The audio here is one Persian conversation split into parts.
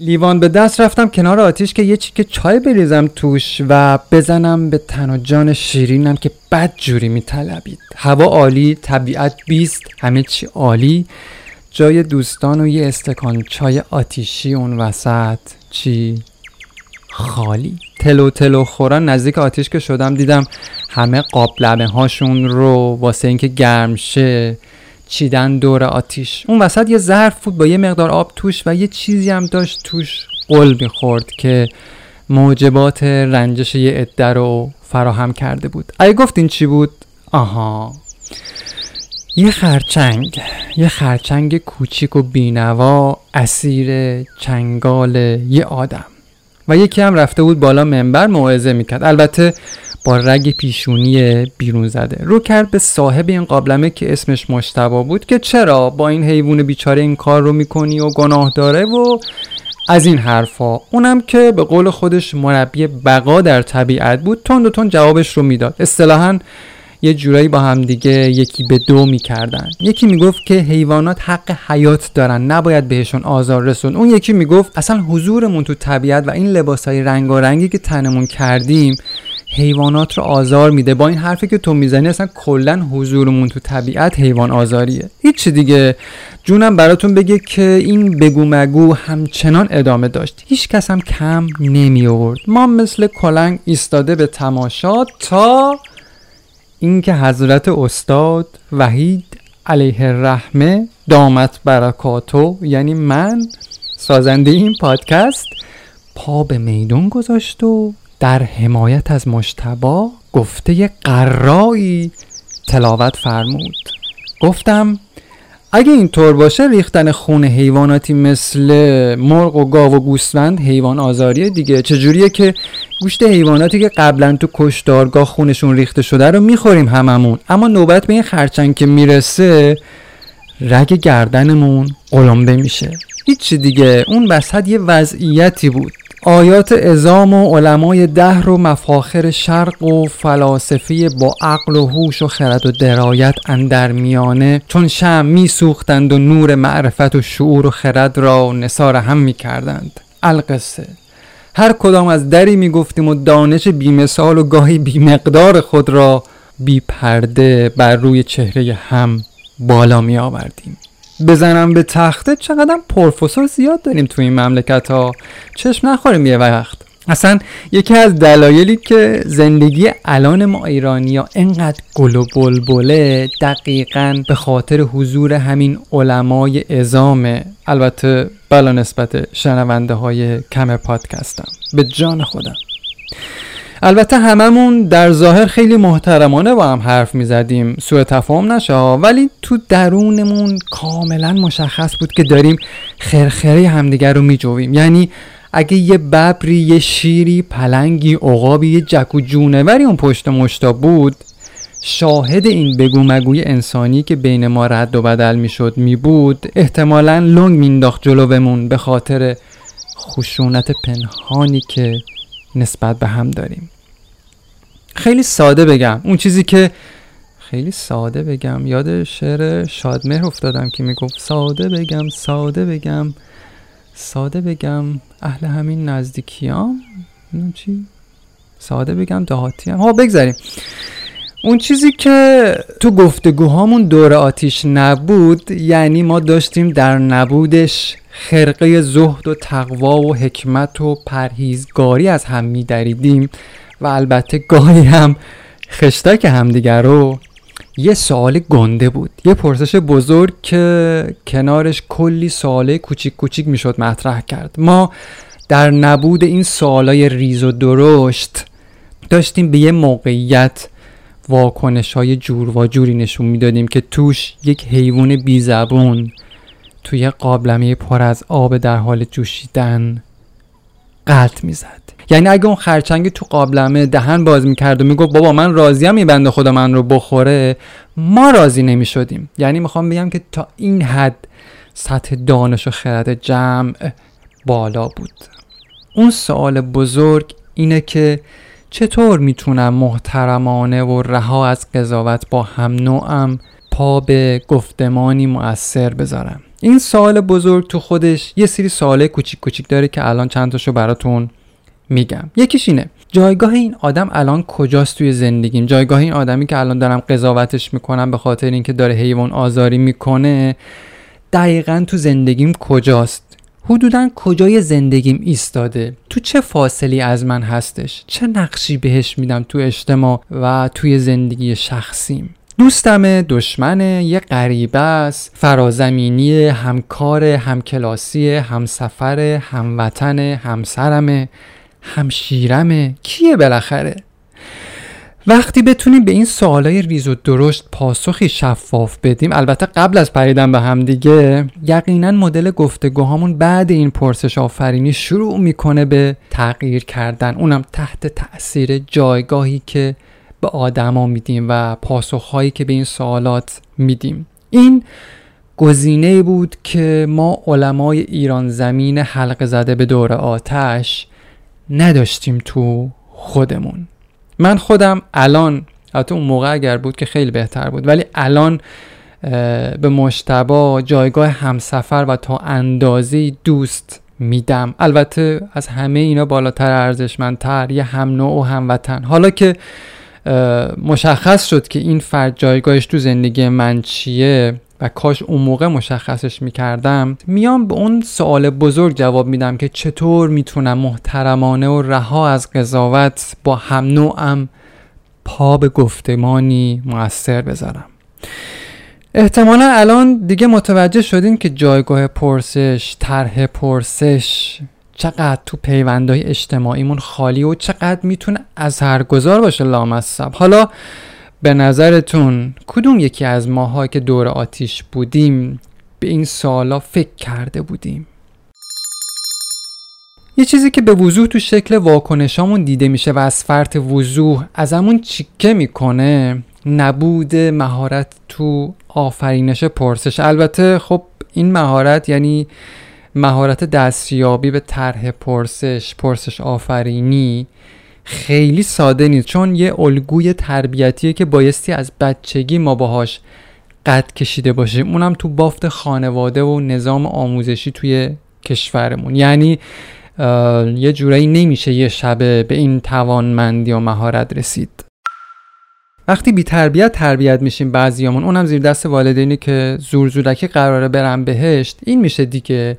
لیوان به دست رفتم کنار آتیش که یه چیکه چای بریزم توش و بزنم به تن و جان شیرینم که بد جوری میطلبید. هوا عالی طبیعت بیست همه چی عالی. جای دوستان و یه استکان چای آتیشی اون وسط. چی؟ خالی. تلو تلو خوران نزدیک آتیش که شدم دیدم همه قاب لبه هاشون رو واسه اینکه گرم شه. چیدن دور آتیش. اون وسط یه ظرف بود با یه مقدار آب توش و یه چیزی هم داشت توش قل می‌خورد که موجبات رنجش یه عده رو فراهم کرده بود. اگه گفتین چی بود؟ آها. یه خرچنگ یه خرچنگ کوچیک و بینوا اسیر چنگال یه آدم. و یکی هم رفته بود بالا منبر موعظه می‌کرد. البته با رگ پیشونی بیرون زده. رو کرد به صاحب این قابلمه که اسمش مشتبا بود که چرا با این حیوان بیچاره این کار رو می‌کنی و گناه داره و از این حرفا. اونم که به قول خودش مربی بقا در طبیعت بود تون و تون جوابش رو می‌داد. اصطلاحا یه جورایی با هم دیگه یکی به دو می‌کردن. یکی می‌گفت که حیوانات حق حیات دارن نباید بهشون آزار رسون. اون یکی می‌گفت اصلا حضورمون تو طبیعت و این لباسهای رنگارنگی که تنمون کردیم حیوانات رو آزار میده. با این حرفی که تو می‌زنی اصلا کلا حضورمون تو طبیعت حیوان آزاریه. هیچ دیگه. جونم براتون بگه که این بگو مگو همچنان ادامه داشت. هیچ کس هم کم نمی آورد. ما مثل کلنگ ایستاده به تماشا تا اینکه حضرت استاد وحید علیه الرحمه دامت برکاتو یعنی من سازنده این پادکست پا به میدون گذاشت و در حمایت از مشتبا گفته قرایی تلاوت فرمود. گفتم اگه اینطور باشه ریختن خون حیواناتی مثل مرغ و گاو و گوسفند حیوان آزاریه دیگه. چجوریه که گوشت حیواناتی که قبلا تو کشدارگاه خونشون ریخته شده رو می‌خوریم هممون. اما نوبت به این خرچنگ که می‌رسه رگ گردنمون قلمبه میشه. هیچی دیگه. اون وسط یه وضعیتی بود. آیات ازام و علمای دهر و مفاخر شرق و فلاسفه با عقل و هوش و خرد و درایت اندر میانه چون شم میسوختند و نور معرفت و شعور و خرد را نصار هم می‌کردند. القصه هر کدام از دری می‌گفتیم و دانش بیمثال و گاهی بیمقدار خود را بی پرده بر روی چهره هم بالا می آوردیم بزنم به تخته چقدر پروفسور زیاد داریم تو این مملکت ها چشم نخوریم یه وقت. اصلا یکی از دلایلی که زندگی الان ما ایرانی ها انقدر گل و بلبله دقیقا به خاطر حضور همین علمای ازامه البته بلا نسبت شنونده های کم پادکستم. به جان خودم. البته هممون در ظاهر خیلی محترمانه با هم حرف می زدیم سوء تفاهم نشه ولی تو درونمون کاملا مشخص بود که داریم خرخره همدیگر رو می جویم یعنی اگه یه ببری یه شیری پلنگی عقابی یه جک و جونوری اون پشت مشتا بود شاهد این بگو مگوی انسانی که بین ما رد و بدل می شد می بود احتمالا لنگ مینداخت جلومون به خاطر خشونت پنهانی که نسبت به هم داریم. خیلی ساده بگم. اون چیزی که خیلی ساده بگم. یاد شعر شادمهر افتادم که می‌گفت ساده بگم ساده بگم ساده بگم اهل همین نزدیکیام. چی؟ ساده بگم دهاتی هم ها بگذاریم. اون چیزی که تو گفتگوهامون دور آتیش نبود یعنی ما داشتیم در نبودش خرقه زهد و تقوا و حکمت و پرهیزگاری از هم میدریدیم و البته گاهی هم خشتک همدیگر رو یه سوال گنده بود یه پرسش بزرگ که کنارش کلی سواله کوچیک کوچیک می‌شد مطرح کرد. ما در نبود این سوالای ریز و درشت داشتیم به یه موقعیت واکنش های جور و جوری نشون می‌دادیم که توش یک حیوان بی زبون توی قابلمه پر از آب در حال جوشیدن قلط می‌زد. یعنی اگه اون خرچنگ تو قابلمه دهن باز می‌کرد و می‌گفت بابا من راضیم این بنده خدا من رو بخوره ما راضی نمی‌شدیم. یعنی می‌خوام بگم که تا این حد سطح دانش و خرد جمع بالا بود. اون سوال بزرگ اینه که چطور می‌تونم محترمانه و رها از قضاوت با هم نوعم پا به گفتمانی مؤثر بذارم؟ این سوال بزرگ تو خودش یه سری سوال کوچیک کوچیک داره که الان چند تاشو براتون میگم. یکیش اینه جایگاه این آدم الان کجاست توی زندگیم؟ جایگاه این آدمی که الان دارم قضاوتش می‌کنم به خاطر اینکه داره حیوان آزاری می‌کنه دقیقا تو زندگیم کجاست؟ حدودا کجای زندگیم ایستاده؟ تو چه فاصلی از من هستش؟ چه نقشی بهش میدم تو اجتماع و توی زندگی شخصیم؟ دوستم دشمنه یه غریبه است فرازمینی همکار همکلاسی همسفر هموطن همسرمه همشیرمه. کیه بالاخره؟ وقتی بتونیم به این سوالای ریز و درشت پاسخی شفاف بدیم البته قبل از پریدن به هم دیگه یقینا مدل گفتگوهامون بعد این پرسش آفرینی شروع می‌کنه به تغییر کردن. اونم تحت تاثیر جایگاهی که به آدما میدیم و پاسخهایی که به این سوالات میدیم. این گزینه بود که ما علمای ایران زمین حلق زده به دور آتش نداشتیم تو خودمون. من خودم الان البته اون موقع اگر بود که خیلی بهتر بود ولی الان به مشتبا جایگاه همسفر و تا اندازه دوست میدم. البته از همه اینا بالاتر ارزشمندتر یه هم نوع و هموطن حالا که مشخص شد که این فرد جایگاهش تو زندگی من چیه و کاش اون موقع مشخصش می‌کردم میام به اون سوال بزرگ جواب میدم که چطور می‌تونم محترمانه و رها از قضاوت با هم نوعم پا به گفتمانی موثر بذارم. احتمالا الان دیگه متوجه شدیم که جایگاه پرسش طرح پرسش چقدر تو پیوندهای اجتماعیمون خالی و چقدر می‌تونه اثرگذار باشه لامصب. حالا به نظرتون کدوم یکی از ماها که دور آتیش بودیم به این سالا فکر کرده بودیم؟ یه چیزی که به وضوح تو شکل واکنشامون دیده میشه و از فرط وضوح ازمون چیکه می‌کنه نبود مهارت تو آفرینش پرسش. البته خب این مهارت یعنی مهارت دستیابی به طرح پرسش پرسش آفرینی خیلی ساده نیست چون یه الگوی تربیتیه که بایستی از بچگی ما باهاش قد کشیده باشیم. اونم تو بافت خانواده و نظام آموزشی توی کشورمون. یعنی یه جورایی نمیشه یه شبه به این توانمندی و مهارت رسید. وقتی بی تربیت تربیت میشیم بعضیامون اونم زیر دست والدینی که زور زورکی قراره برن بهشت این میشه دیگه.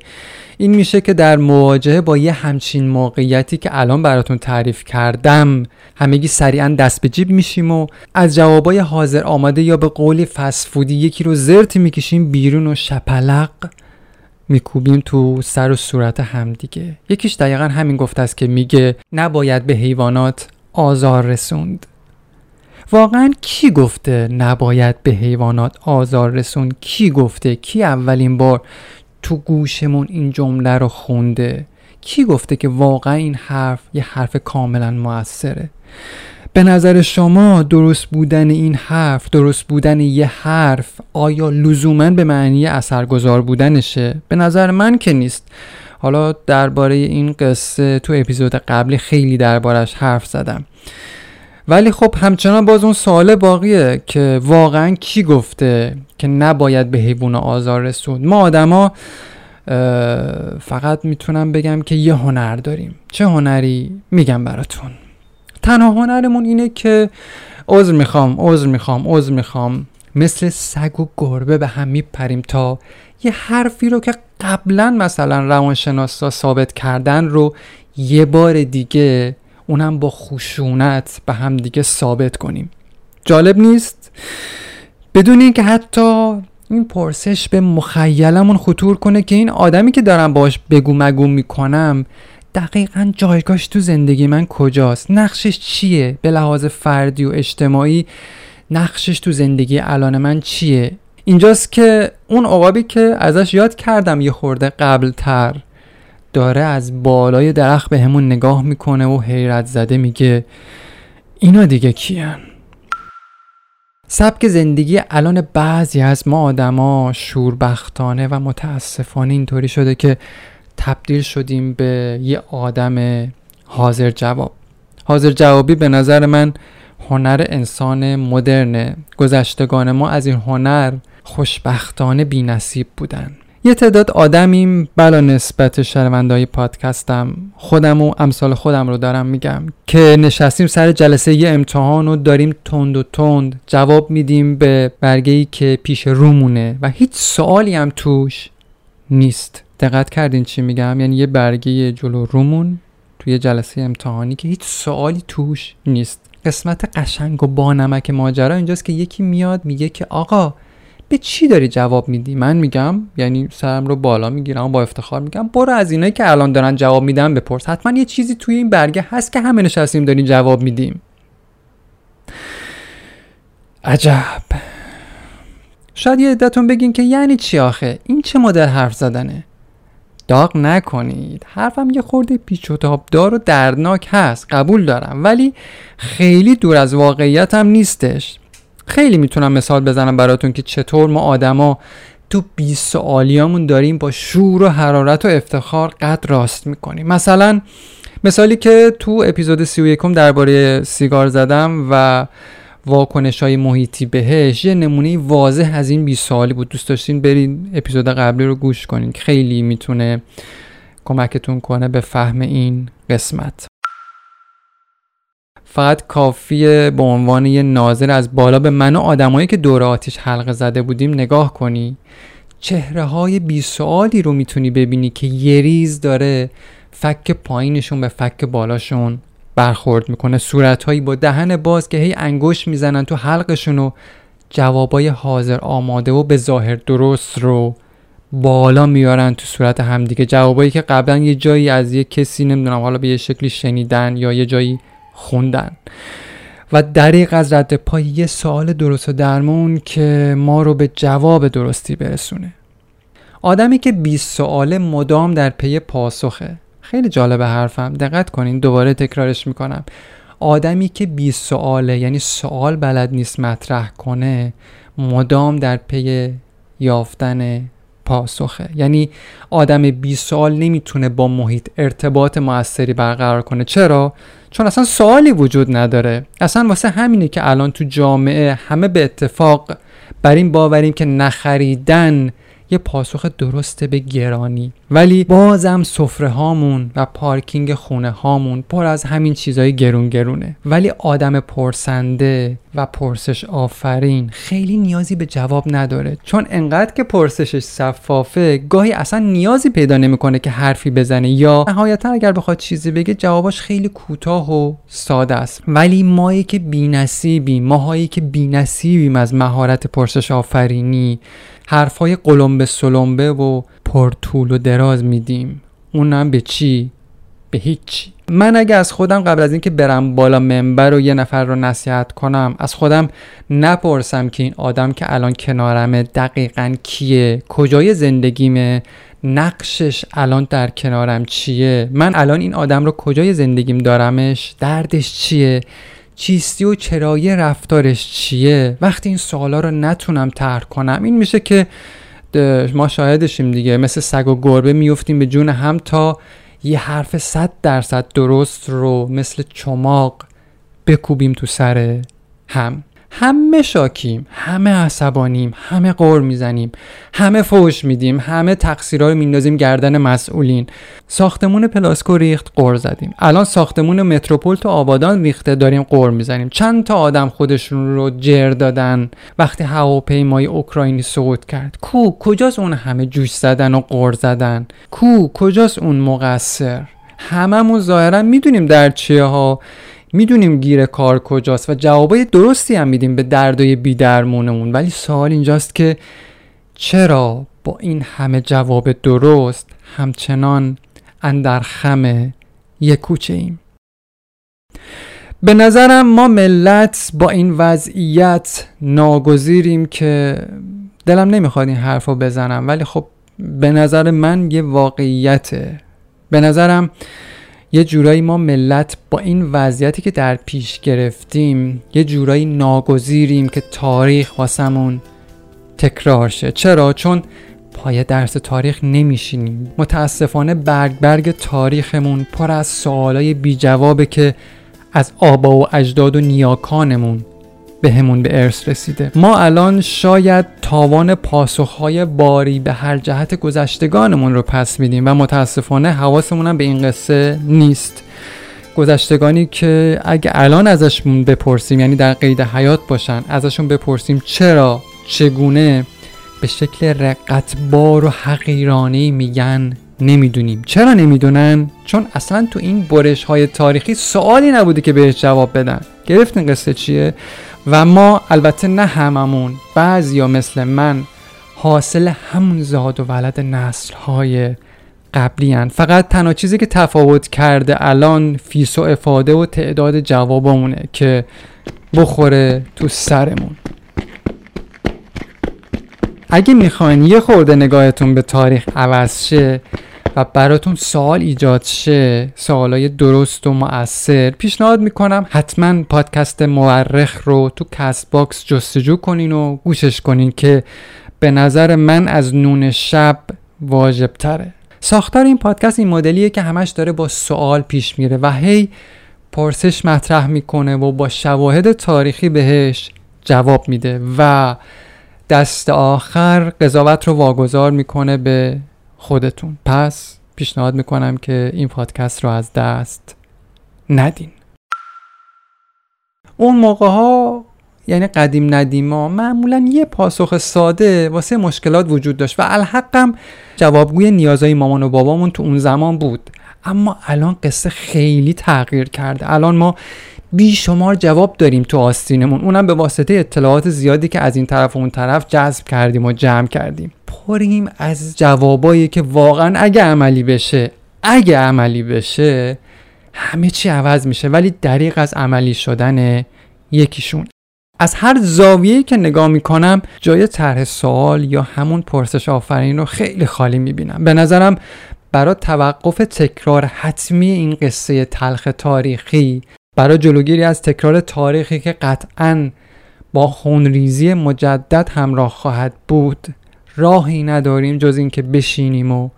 این میشه که در مواجهه با یه همچین موقعیتی که الان براتون تعریف کردم همگی سریعا دست به جیب میشیم و از جوابای حاضر آماده یا به قولی فسفودی یکی رو زرت می‌کشیم بیرون و شپلق میکوبیم تو سر و صورت همدیگه یکیش دقیقا همین گفته است که میگه نباید به حیوانات آزار رسوند. واقعا کی گفته نباید به حیوانات آزار رسوند کی گفته؟ کی اولین بار تو گوشمون این جمله رو خونده؟ کی گفته که واقعا این حرف یه حرف کاملا موثره؟ به نظر شما درست بودن این حرف درست بودن یه حرف آیا لزوما به معنی اثرگذار بودنشه؟ به نظر من که نیست. حالا درباره این قصه تو اپیزود قبلی خیلی دربارش حرف زدم. ولی خب همچنان باز اون سوال باقیه که واقعا کی گفته که نباید به حیوان آزار رسوند؟ ما آدما فقط می‌تونم بگم که یه هنر داریم. چه هنری؟ میگم براتون. تنها هنرمون اینه که عذر می‌خوام عذر می‌خوام عذر می‌خوام. مثل سگ و گربه به هم میپریم تا یه حرفی رو که قبلا مثلا روانشناسا ثابت کردن رو یه بار دیگه اونم با خشونت به هم دیگه ثابت کنیم. جالب نیست؟ بدون اینکه حتی این پرسش به مخیلمون خطور کنه که این آدمی که دارم باش بگو مگو می‌کنم دقیقا جایگاهش تو زندگی من کجاست؟ نقشش چیه؟ به لحاظ فردی و اجتماعی نقشش تو زندگی الان من چیه؟ اینجاست که اون عقابی که ازش یاد کردم یه خورده قبل تر داره از بالای درخت به همون نگاه می‌کنه و حیرت زده میگه اینا دیگه کیان؟ سبک زندگی الان بعضی از ما آدما شوربختانه و متاسفانه اینطوری شده که تبدیل شدیم به یه آدم حاضر جواب. حاضر جوابی به نظر من هنر انسان مدرنه. گذشتگان ما از این هنر خوشبختانه بی نصیب بودن. یه تعداد آدمیم. بلا نسبت شنوندهای پادکستم خودم و امثال خودم رو دارم میگم که نشستیم سر جلسه یه امتحان و داریم تند و تند جواب میدیم به برگه ای که پیش رومونه و هیچ سوالی هم توش نیست. دقت کردین چی میگم؟ یعنی یه برگه جلو رومون توی جلسه امتحانی که هیچ سوالی توش نیست. قسمت قشنگ و بانمک ماجرا اینجاست که یکی میاد میگه که آقا به چی داری جواب میدی؟ من میگم یعنی سرم رو بالا می‌گیرم با افتخار میگم برو از اینایی که الان دارن جواب میدن بپرس. حتما یه چیزی توی این برگه هست که همه نشستیم داریم جواب میدیم. عجب. شاید یه عدتون بگین که یعنی چی آخه؟ این چه مدل حرف زدنه؟ داغ نکنید. حرفم یه خورده پیچ و تابدار و دردناک هست. قبول دارم. ولی خیلی دور از واقعیت هم نیستش. خیلی می‌تونم مثال بزنم براتون که چطور ما آدما تو 20 سوالیامون داریم با شور و حرارت و افتخار قد راست می‌کنیم. مثلا مثالی که تو اپیزود 31 درباره سیگار زدم و واکنش های محیطی بهش یه نمونه واضح از این 20 سالی بود. دوست داشتین برید اپیزود قبلی رو گوش کنین. خیلی می‌تونه کمکتون کنه به فهم این قسمت. فقط کافیه به عنوان یه ناظر از بالا به من و آدمایی که دور آتیش حلقه زده بودیم نگاه کنی. چهره های بی سوالی رو می‌تونی ببینی که یه ریز داره فک پایینشون به فک بالاشون برخورد می‌کنه. صورتهایی با دهن باز که هی انگوش می‌زنن تو حلقشون و جوابای حاضر آماده و به ظاهر درست رو بالا میارن تو صورت همدیگه. جوابایی که قبلا یه جایی از یه کسی نمی‌دونم حالا به یه شکلی شنیدن یا یه جایی خوندن. و دریق از رد پای یه سوال درست و درمون که ما رو به جواب درستی برسونه. آدمی که 20 سواله مدام در پی پاسخه. خیلی جالب حرفم. دقت کنین دوباره تکرارش می‌کنم. آدمی که 20 سواله یعنی سوال بلد نیست مطرح کنه مدام در پی یافتن پاسخه. یعنی آدم 20 سال نمی‌تونه با محیط ارتباط موثری برقرار کنه. چرا؟ چون اصلا سوالی وجود نداره. اصلا واسه همینه که الان تو جامعه همه به اتفاق بر این باوریم که نخریدن یه پاسخ درسته به گرانی. ولی بازم سفره هامون و پارکینگ خونه هامون پر از همین چیزای گرون گرونه. ولی آدم پرسنده و پرسش آفرین خیلی نیازی به جواب نداره. چون انقدر که پرسشش صفافه گاهی اصلا نیازی پیدا نمی‌کنه که حرفی بزنه یا نهایتا اگر بخواد چیزی بگه جواباش خیلی کوتاه و ساده است. ولی مایی که بینصیبیم ماهایی که بینصیبیم از مهارت پرسش آفرینی حرفای قلمبه سلمبه و پرطول و دراز میدیم. اونم به چی؟ به هیچی. من اگه از خودم قبل از اینکه برم بالا منبر و یه نفر رو نصیحت کنم از خودم نپرسم که این آدم که الان کنارمه دقیقا کیه کجای زندگیمه نقشش الان در کنارم چیه من الان این آدم رو کجای زندگیم دارمش دردش چیه؟ چیستی و چرایی رفتارش چیه؟ وقتی این سوالا رو نتونم طرح کنم این میشه که ما شاهدشیم دیگه. مثل سگ و گربه میفتیم به جون هم تا یه حرف صد درصد درست رو مثل چماق بکوبیم تو سر هم. همه شاکیم همه عصبانیم همه قور می‌زنیم همه فوش میدیم همه تقصیرها رو میندازیم گردن مسئولین. ساختمون پلاسکو ریخت قور زدیم. الان ساختمون متروپول تو آبادان ریخته داریم قور می‌زنیم. چند تا آدم خودشون رو جر دادن وقتی هواپیمای اوکراینی سقوط کرد. کو؟ کجاست اون همه جوش زدن و قور زدن؟ کو؟ کجاست اون مقصر؟ هممون ظاهرا می‌دونیم در چیه ها. می‌دونیم گیر کار کجاست و جوابای درستی هم میدیم به دردای بیدرمونمون ولی سوال اینجاست که چرا با این همه جواب درست همچنان اندر خم یک کوچه ایم؟ به نظرم ما ملت با این وضعیت ناگزیریم که دلم نمی‌خواد این حرف رو بزنم ولی خب به نظر من یه واقعیته. به نظرم یه جورایی ما ملت با این وضعیتی که در پیش گرفتیم یه جورایی ناگزیریم که تاریخ واسمون تکرار شه چرا؟ چون پای درس تاریخ نمیشینیم متاسفانه برگ برگ تاریخمون پر از سوالای بی جوابه که از آبا و اجداد و نیاکانمون به همون به ارث رسیده. ما الان شاید تاوان پاسخهای باری به هر جهت گذشتگانمون رو پس میدیم و متاسفانه حواسمون هم به این قصه نیست. گذشتگانی که اگه الان ازشون بپرسیم یعنی در قید حیات باشن ازشون بپرسیم چرا چگونه به شکل رقتبار و حقیرانی میگن نمی‌دونیم. چرا نمی‌دونن؟ چون اصلا تو این برش های تاریخی سوالی نبوده که بهش جواب بدن. گرفتین قصه چیه؟ و ما البته نه هممون بعضی یا مثل من حاصل همون زاد و ولد نسل های قبلی هن. فقط تنها چیزی که تفاوت کرده الان فیس و افاده و تعداد جوابمونه که بخوره تو سرمون اگه می‌خواین یه خورده نگاهتون به تاریخ عوض شه و براتون سوال ایجاد شه سوالای درست و مؤثر پیشنهاد می‌کنم حتما پادکست مورخ رو تو Castbox جستجو کنین و گوشش کنین که به نظر من از نون شب واجب تره. ساختار این پادکست این مدلیه که همش داره با سوال پیش میره و هی پرسش مطرح می‌کنه و با شواهد تاریخی بهش جواب میده و دست آخر قضاوت رو واگذار می‌کنه به خودتون. پس پیشنهاد می‌کنم که این پادکست رو از دست ندین. اون موقع ها یعنی قدیم ندیما معمولا یه پاسخ ساده واسه مشکلات وجود داشت و الحقم جوابگوی نیازهای مامان و بابامون تو اون زمان بود. اما الان قصه خیلی تغییر کرده. الان ما بیشمار جواب داریم تو آستینمون. اونم به واسطه اطلاعات زیادی که از این طرف و اون طرف جذب کردیم و جمع کردیم. پریم از جوابایی که واقعا اگه عملی بشه اگه عملی بشه همه چی عوض میشه. ولی دریق از عملی شدن یکیشون. از هر زاویه‌ای که نگاه می‌کنم جای طرح سوال یا همون پرسش آفرین رو خیلی خالی می‌بینم. به نظرم برای توقف تکرار حتمی این قصه تلخ تاریخی برای جلوگیری از تکرار تاریخی که قطعا با خونریزی مجدد همراه خواهد بود راهی نداریم جز اینکه بشینیم و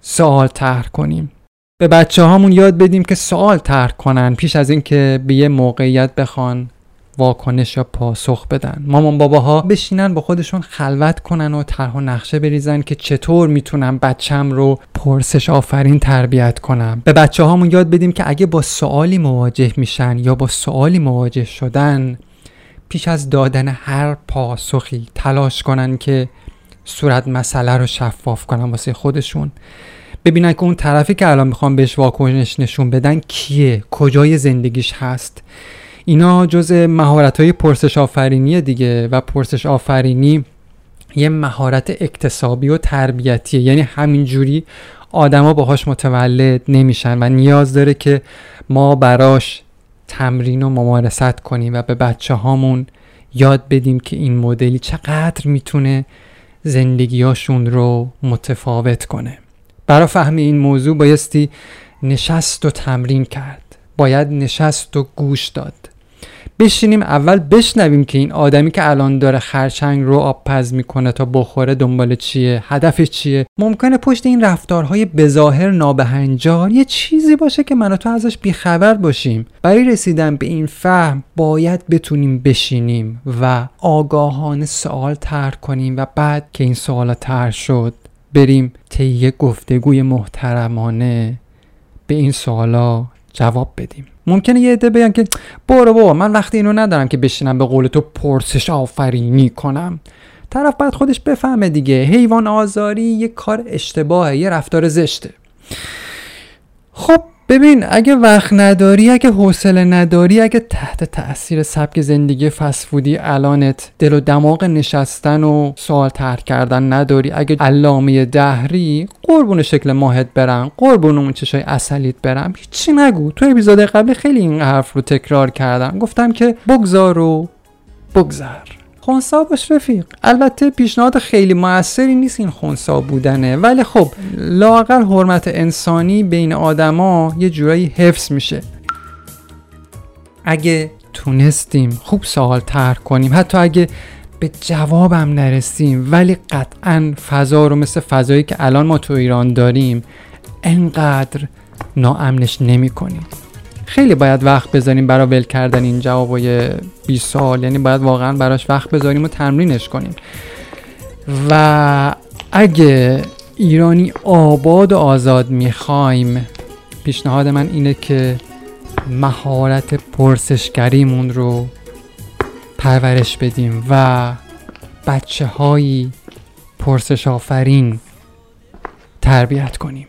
سوال طرح کنیم. به بچه هامون یاد بدیم که سوال طرح کنن پیش از اینکه به یه موقعیت بخوان. واکنش یا پاسخ بدن. مامان باباها بشینن با خودشون خلوت کنن و طرح و نقشه بریزن که چطور می‌تونم بچم رو پرسش آفرین تربیت کنم به بچه هامون یاد بدیم که اگه با سوالی مواجه میشن یا با سوالی مواجه شدن پیش از دادن هر پاسخی تلاش کنن که صورت مسئله رو شفاف کنن واسه خودشون. ببینن که اون طرفی که الان می‌خوام بهش واکنش نشون بدن کیه کجای زندگیش هست. اینا جز مهارت های پرسش آفرینی دیگه و پرسش آفرینی یه مهارت اکتسابی و تربیتیه. یعنی همینجوری آدما باهاش متولد نمیشن و نیاز داره که ما براش تمرین و ممارست کنیم و به بچه هامون یاد بدیم که این مدلی چقدر می‌تونه زندگیاشون رو متفاوت کنه. برای فهم این موضوع بایستی نشست و تمرین کرد. باید نشست و گوش داد. بشینیم اول بشنویم که این آدمی که الان داره خرچنگ رو آب پز می‌کنه تا بخوره دنبال چیه هدفش چیه؟ ممکنه پشت این رفتارهای بظاهر نابهنجار یه چیزی باشه که من و تو ازش بیخبر باشیم. برای رسیدن به این فهم باید بتونیم بشینیم و آگاهانه سوال طرح کنیم و بعد که این سوال طرح شد بریم طی گفتگوی محترمانه به این سوالا جواب بدیم. ممکنه یه عده بگن که برو بابا من وقتی اینو ندارم که بشینم به قول تو پرسش آفرینی کنم. طرف باید خودش بفهمه دیگه. حیوان آزاری یه کار اشتباهه یه رفتار زشته. ببین اگه وقت نداری اگه حوصله نداری اگه تحت تاثیر سبک زندگی فسفودی الانت دل و دماغ نشستن و سوال طرح کردن نداری اگه علامه دهری قربون شکل ماهت برن قربون اون چشای اصلیت برم هیچی نگو. تو اپیزود قبلی خیلی این حرف رو تکرار کردم. گفتم که بگذار و بگذر. خونسا باش رفیق. البته پیشنهاد خیلی موثری نیست این خونسا بودنه. ولی خب لاقل حرمت انسانی بین آدما یه جورایی حفظ میشه. اگه تونستیم خوب سوال طرح کنیم حتی اگه به جوابم نرسیم ولی قطعا فضا رو مثل فضایی که الان ما تو ایران داریم انقدر ناامنش نمی کنیم خیلی باید وقت بذاریم برای ول کردن این جوابای 20 سال یعنی باید واقعا براش وقت بذاریم و تمرینش کنیم. و اگه ایرانی آباد و آزاد می‌خوایم پیشنهاد من اینه که مهارت پرسشگریمون رو پرورش بدیم و بچه هایی پرسش آفرین تربیت کنیم.